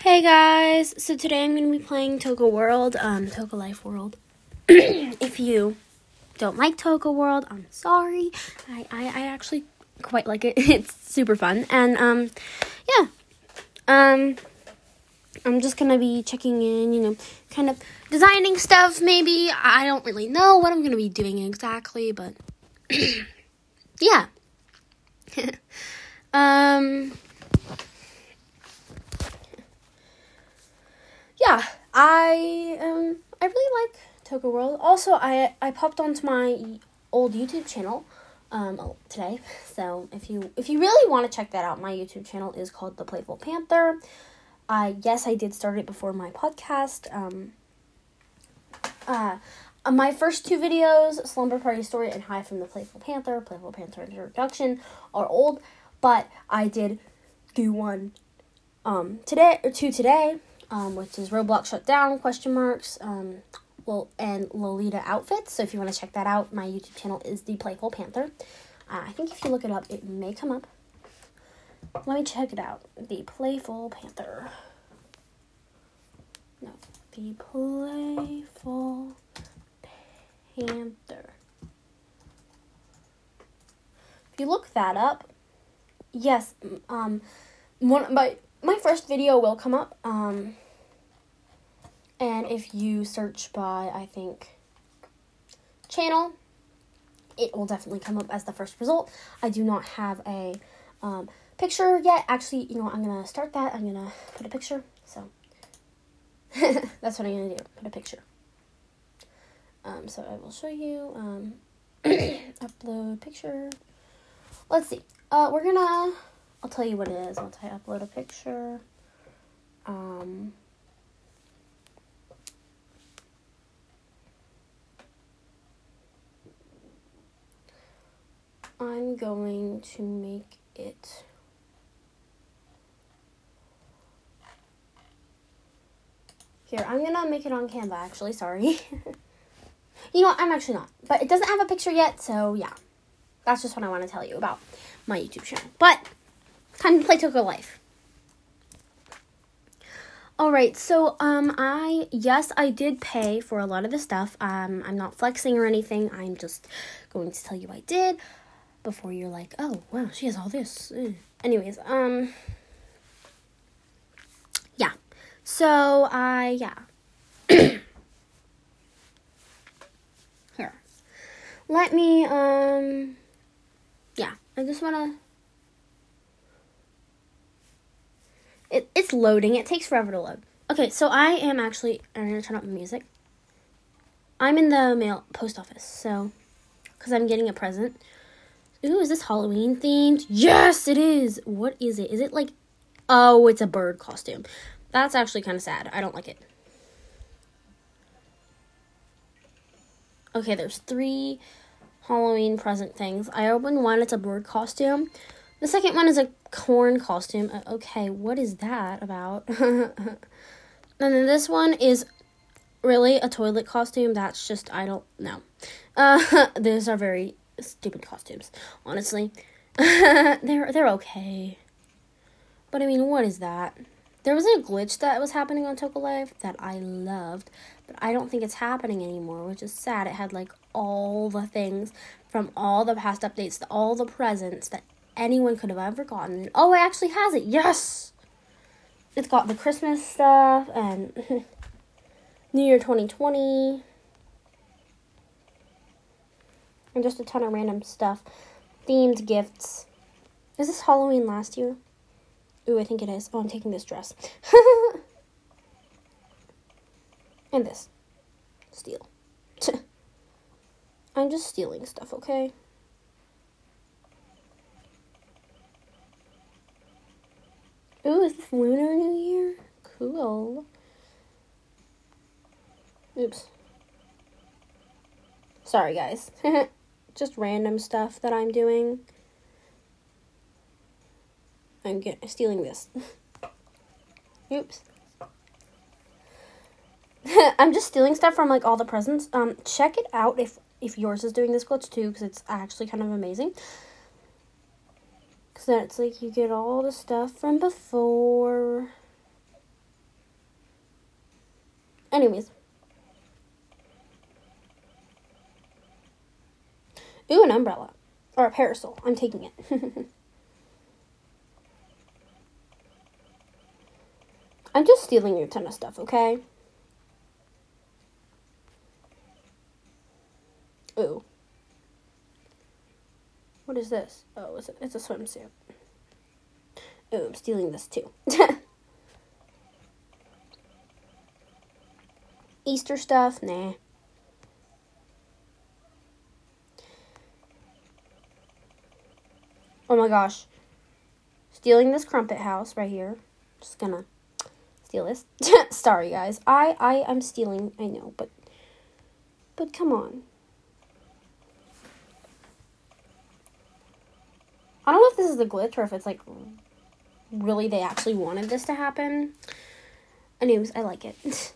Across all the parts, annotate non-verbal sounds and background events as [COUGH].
Hey guys, so today I'm going to be playing Toca World, um, Toca Life World. [CLEARS THROAT] if you don't like Toca World, I'm sorry. I, I, I actually quite like it. [LAUGHS] It's super fun. And, um, yeah. Um, I'm just going to be checking in, you know, kind of designing stuff maybe. I don't really know what I'm going to be doing exactly, but [CLEARS THROAT] yeah. [LAUGHS] um, yeah, I um I really like Toca World. Also, I I popped onto my old YouTube channel um today. [LAUGHS] So if you if you really want to check that out, my YouTube channel is called The Playful Panther. I yes, I did start it before my podcast. Um, uh, my first two videos, Slumber Party Story and Hi from the Playful Panther, Playful Panther Introduction, are old, but I did do one um today or two today um, which is Roblox shut down question marks um, well and Lolita outfits. So if you want to check that out, my YouTube channel is the Playful Panther. Uh, I think if you look it up, it may come up. Let me check it out. The Playful Panther. No, the Playful Panther. If you look that up, yes, um, one my my first video will come up. Um, and if you search by, I think, channel, it will definitely come up as the first result. I do not have a um, picture yet. Actually, you know what? I'm going to start that. I'm going to put a picture. So [LAUGHS] that's what I'm going to do. Put a picture. Um, so I will show you. Um, [CLEARS THROAT] upload picture. Let's see. Uh, we're going to I'll tell you what it is once I upload a picture. Um, I'm going to make it Here, I'm gonna make it on Canva actually, sorry. [LAUGHS] you know what, I'm actually not. But it doesn't have a picture yet, so yeah. That's just what I want to tell you about my YouTube channel. But time to play Toca Life. All right, so um, I yes, I did pay for a lot of the stuff. Um, I'm not flexing or anything. I'm just going to tell you I did before you're like, oh wow, she has all this. Anyways, um, yeah. So I yeah. [COUGHS] Here, let me um, yeah. I just wanna It, it's loading. It takes forever to load. Okay, so I am actually. I'm gonna turn up the music. I'm in the mail post office, so because I'm getting a present. Ooh, is this Halloween themed? Yes, it is. What is it? Is it like? Oh, it's a bird costume. That's actually kind of sad. I don't like it. Okay, there's three Halloween present things. I opened one. It's a bird costume. The second one is a corn costume. Uh, okay, what is that about? [LAUGHS] and then this one is really a toilet costume. That's just, I don't know. Uh, [LAUGHS] these are very stupid costumes, honestly. [LAUGHS] they're, they're okay. But I mean, what is that? There was a glitch that was happening on Toca Life that I loved, but I don't think it's happening anymore, which is sad. It had like all the things from all the past updates, all the presents that anyone could have ever gotten. Oh, it actually has it. Yes. It's got the Christmas stuff and [LAUGHS] New Year 2020 and just a ton of random stuff. Themed gifts. Is this Halloween last year? Ooh, I think it is. Oh, I'm taking this dress. [LAUGHS] and this. Steal. [LAUGHS] I'm just stealing stuff, okay? Ooh, is this Lunar New Year? Cool. Oops. Sorry, guys. [LAUGHS] Just random stuff that I'm doing. I'm get, stealing this. [LAUGHS] Oops. [LAUGHS] I'm just stealing stuff from like all the presents. Um, check it out if if yours is doing this glitch too, because it's actually kind of amazing that's it's like you get all the stuff from before. Anyways. Ooh, an umbrella. Or a parasol. I'm taking it. [LAUGHS] I'm just stealing your ton of stuff, okay? What is this? Oh, it's a, it's a swimsuit. Ooh, I'm stealing this too. [LAUGHS] Easter stuff? Nah. Oh my gosh. Stealing this crumpet house right here. Just gonna steal this. [LAUGHS] Sorry guys. I I I'm stealing, I know, but but come on. I don't know if this is a glitch or if it's like really they actually wanted this to happen. Anyways, I like it. [LAUGHS]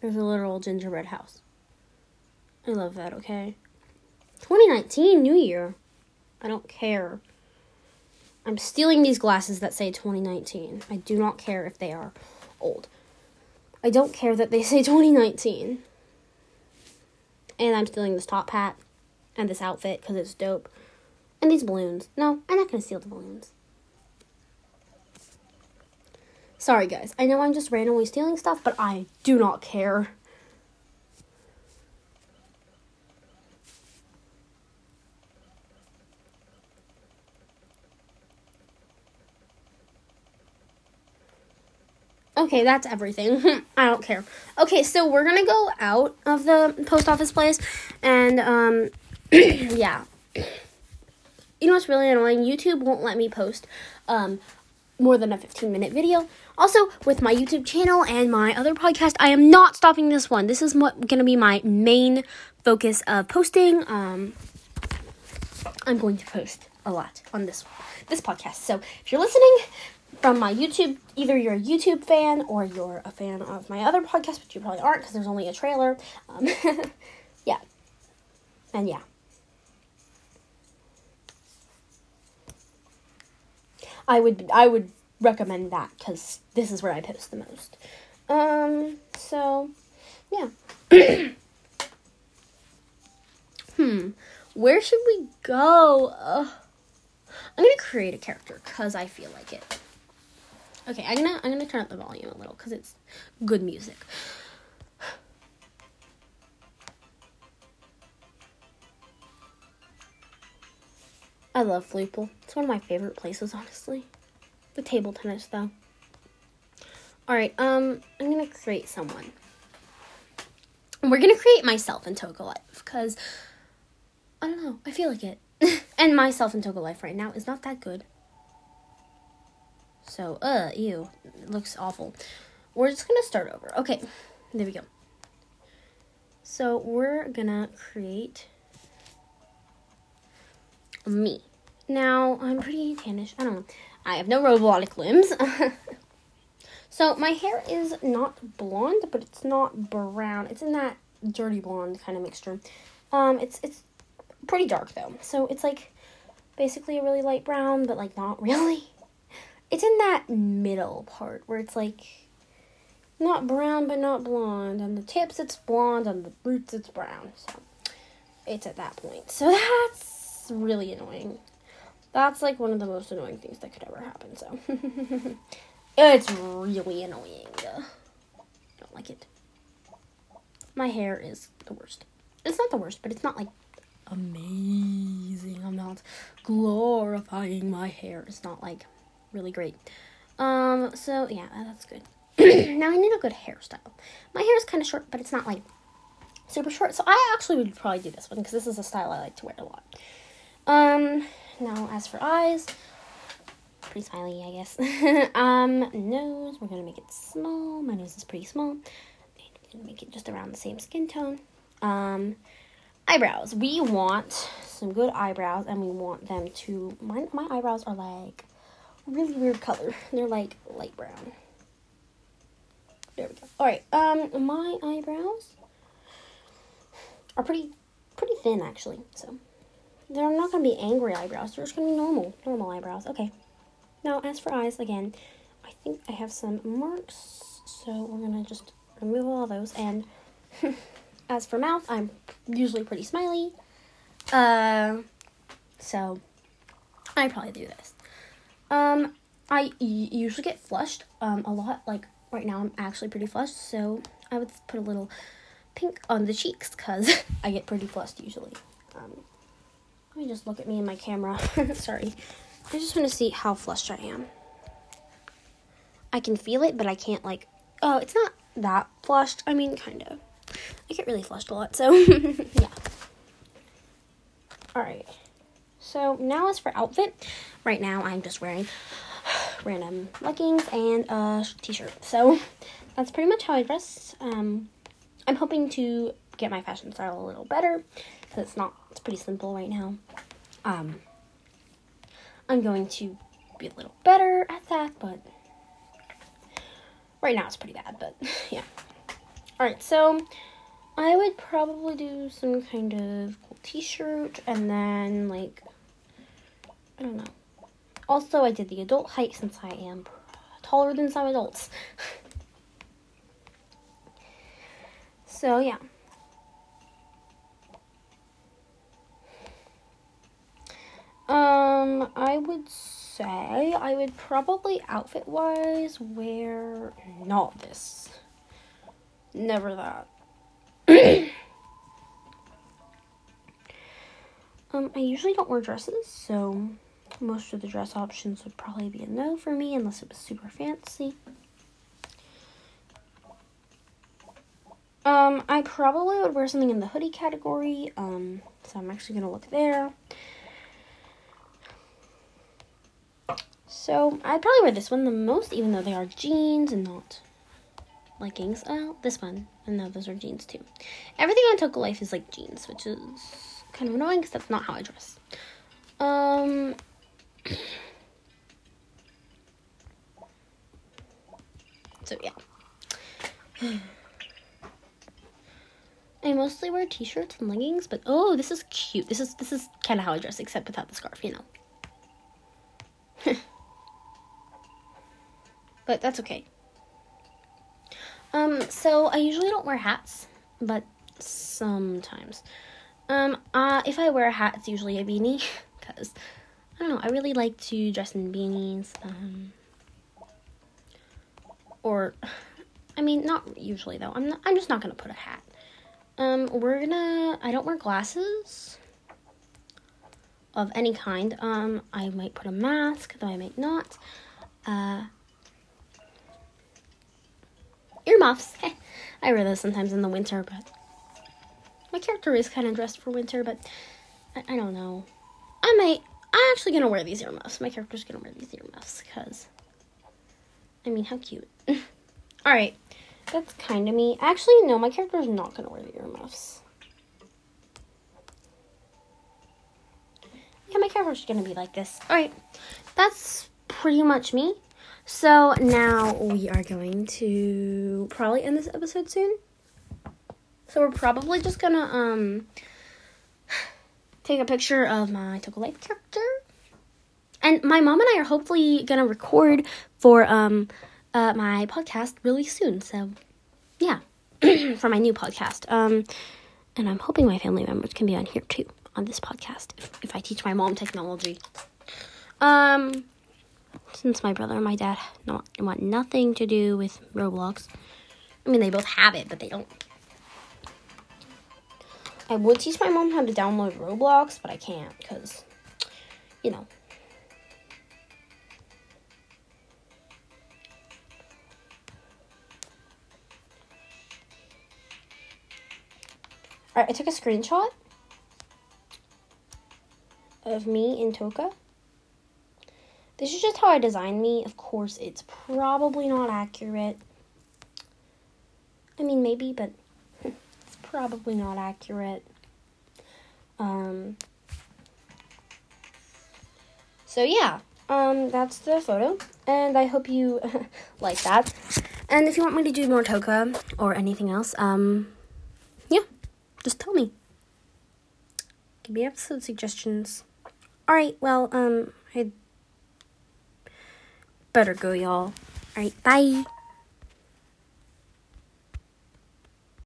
There's a literal gingerbread house. I love that, okay? 2019, New Year. I don't care. I'm stealing these glasses that say 2019. I do not care if they are old. I don't care that they [LAUGHS] say 2019. And I'm stealing this top hat and this outfit because it's dope. And these balloons. No, I'm not to steal the balloons. Sorry, guys. I know I'm just randomly stealing stuff, but I do not care. Okay, that's everything. [LAUGHS] I don't care. Okay, so we're gonna go out of the post office place, and um, [CLEARS THROAT] yeah. Know what's really annoying? YouTube won't let me post um more than a 15 minute video. Also, with my YouTube channel and my other podcast, I am not stopping this one. This is what going to be my main focus of posting. Um, I'm going to post a lot on this this podcast. So, if you're listening from my YouTube, either you're a YouTube fan or you're a fan of my other podcast, which you probably aren't because there's only a trailer. Um, [LAUGHS] yeah, and yeah. I would I would recommend that because this is where I post the most. Um, so yeah. [COUGHS] hmm, where should we go? Uh, I'm gonna create a character because I feel like it. Okay, I'm gonna I'm gonna turn up the volume a little because it's good music. I love Floople. It's one of my favorite places, honestly. The table tennis, though. Alright, um, I'm gonna create someone. We're gonna create myself in Toca Life, because, I don't know, I feel like it. [LAUGHS] and myself in Toca Life right now is not that good. So, uh, ew. It looks awful. We're just gonna start over. Okay, there we go. So, we're gonna create me. Now, I'm pretty tannish. I don't know. I have no robotic limbs. [LAUGHS] so, my hair is not blonde, but it's not brown. It's in that dirty blonde kind of mixture. Um, it's it's pretty dark though. So, it's like basically a really light brown, but like not [LAUGHS] really. It's in that middle part where it's like not brown but not blonde. On the tips it's blonde, on the roots it's brown. So, it's at that point. So, that's really annoying. That's like one of the most annoying things that could ever happen. So [LAUGHS] it's really annoying. I don't like it. My hair is the worst. It's not the worst, but it's not like amazing. I'm not glorifying my hair. It's not like really great. Um, so yeah, that's good. [CLEARS THROAT] now I need a good hairstyle. My hair is kind of short, but it's not like super short. So I actually would probably do this one because this is a style I like to wear a lot. Um, now as for eyes, pretty smiley, I guess. [LAUGHS] um, nose, we're gonna make it small. My nose is pretty small. Make it just around the same skin tone. Um, eyebrows. We want some good eyebrows, and we want them to. My my eyebrows are like really weird color. [LAUGHS] They're like light brown. There we go. All right. Um, my eyebrows are pretty pretty thin actually. So they're not to be angry eyebrows. They're just to be normal, normal eyebrows. Okay. Now, as for eyes, again, I think I have some marks. So we're gonna just remove all those. And [LAUGHS] as for mouth, I'm usually pretty smiley. Uh, so I probably do this. Um, I usually get flushed um, a lot. Like right now, I'm actually pretty flushed. So I would put a little pink on the cheeks because [LAUGHS] I get pretty flushed usually. Um, let me just look at me in my camera. [LAUGHS] Sorry. I just want to see how flushed I am. I can feel it, but I can't like. Oh, it's not that flushed. I mean, kind of. I get really flushed a lot, so [LAUGHS] yeah. All right. So now as for outfit, right now I'm just wearing [SIGHS] random leggings and a t-shirt. So that's pretty much how I dress. Um, I'm hoping to get my fashion style a little better because it's not. It's pretty simple right now. Um, I'm going to be a little better at that, but right now it's pretty bad. But [LAUGHS] yeah. All right, so I would probably do some kind of cool t-shirt and then like I don't know. Also, I did the adult height since I am taller than some adults. [LAUGHS] so, yeah. Um, I would say I would probably outfit wise wear not this. Never that. [CLEARS THROAT] um, I usually don't wear dresses, so most of the dress options would probably be a no for me unless it was super fancy. Um, I probably would wear something in the hoodie category, um, so I'm actually to look there. So, I'd probably wear this one the most, even though they are jeans and not leggings. Oh, this one. And no, those are jeans too. Everything on Toca Life is like jeans, which is kind of annoying because that's not how I dress. Um, [CLEARS THROAT] so yeah. [SIGHS] I mostly wear t-shirts and leggings, but oh, this is cute. This is this is kind of how I dress, except without the scarf, you know. But that's okay. Um, so I usually don't wear hats, but sometimes. Um, uh, if I wear a hat, it's usually a beanie, [LAUGHS] because I don't know. I really like to dress in beanies. Um, or, [SIGHS] I mean, not usually though. I'm not, I'm just not gonna put a hat. Um, we're gonna. I don't wear glasses of any kind. Um, I might put a mask, though I might not. Uh, earmuffs. [LAUGHS] I wear those sometimes in the winter, but my character is kind of dressed for winter. But I, I don't know. I might I'm actually gonna wear these earmuffs. My character's gonna wear these earmuffs because, I mean, how cute. [LAUGHS] All right, that's kind of me. Actually, no, my character's not gonna wear the earmuffs. Yeah, my character's gonna be like this. All right, that's pretty much me. So now we are going to probably end this episode soon. So we're probably just gonna um take a picture of my Toca Life character. And my mom and I are hopefully gonna record for um uh, my podcast really soon. So yeah, [CLEARS THROAT] for my new podcast. Um, and I'm hoping my family members can be on here too on this podcast if, if I teach my mom technology. Um, since my brother and my dad not want nothing to do with Roblox. I mean, they both have it, but they don't I would teach my mom how to download Roblox, but I can't because, you know. Alright, I took a screenshot of me in Toca. This is just how I designed me. Of course, it's probably not accurate. I mean, maybe, but [LAUGHS] it's probably not accurate. Um, so yeah, um, that's the photo, and I hope you [LAUGHS] like that. And if you want me to do more Toca or anything else, um, yeah, just tell me. Give me episode suggestions. Alright, well, um, I better go, y'all. Alright, bye.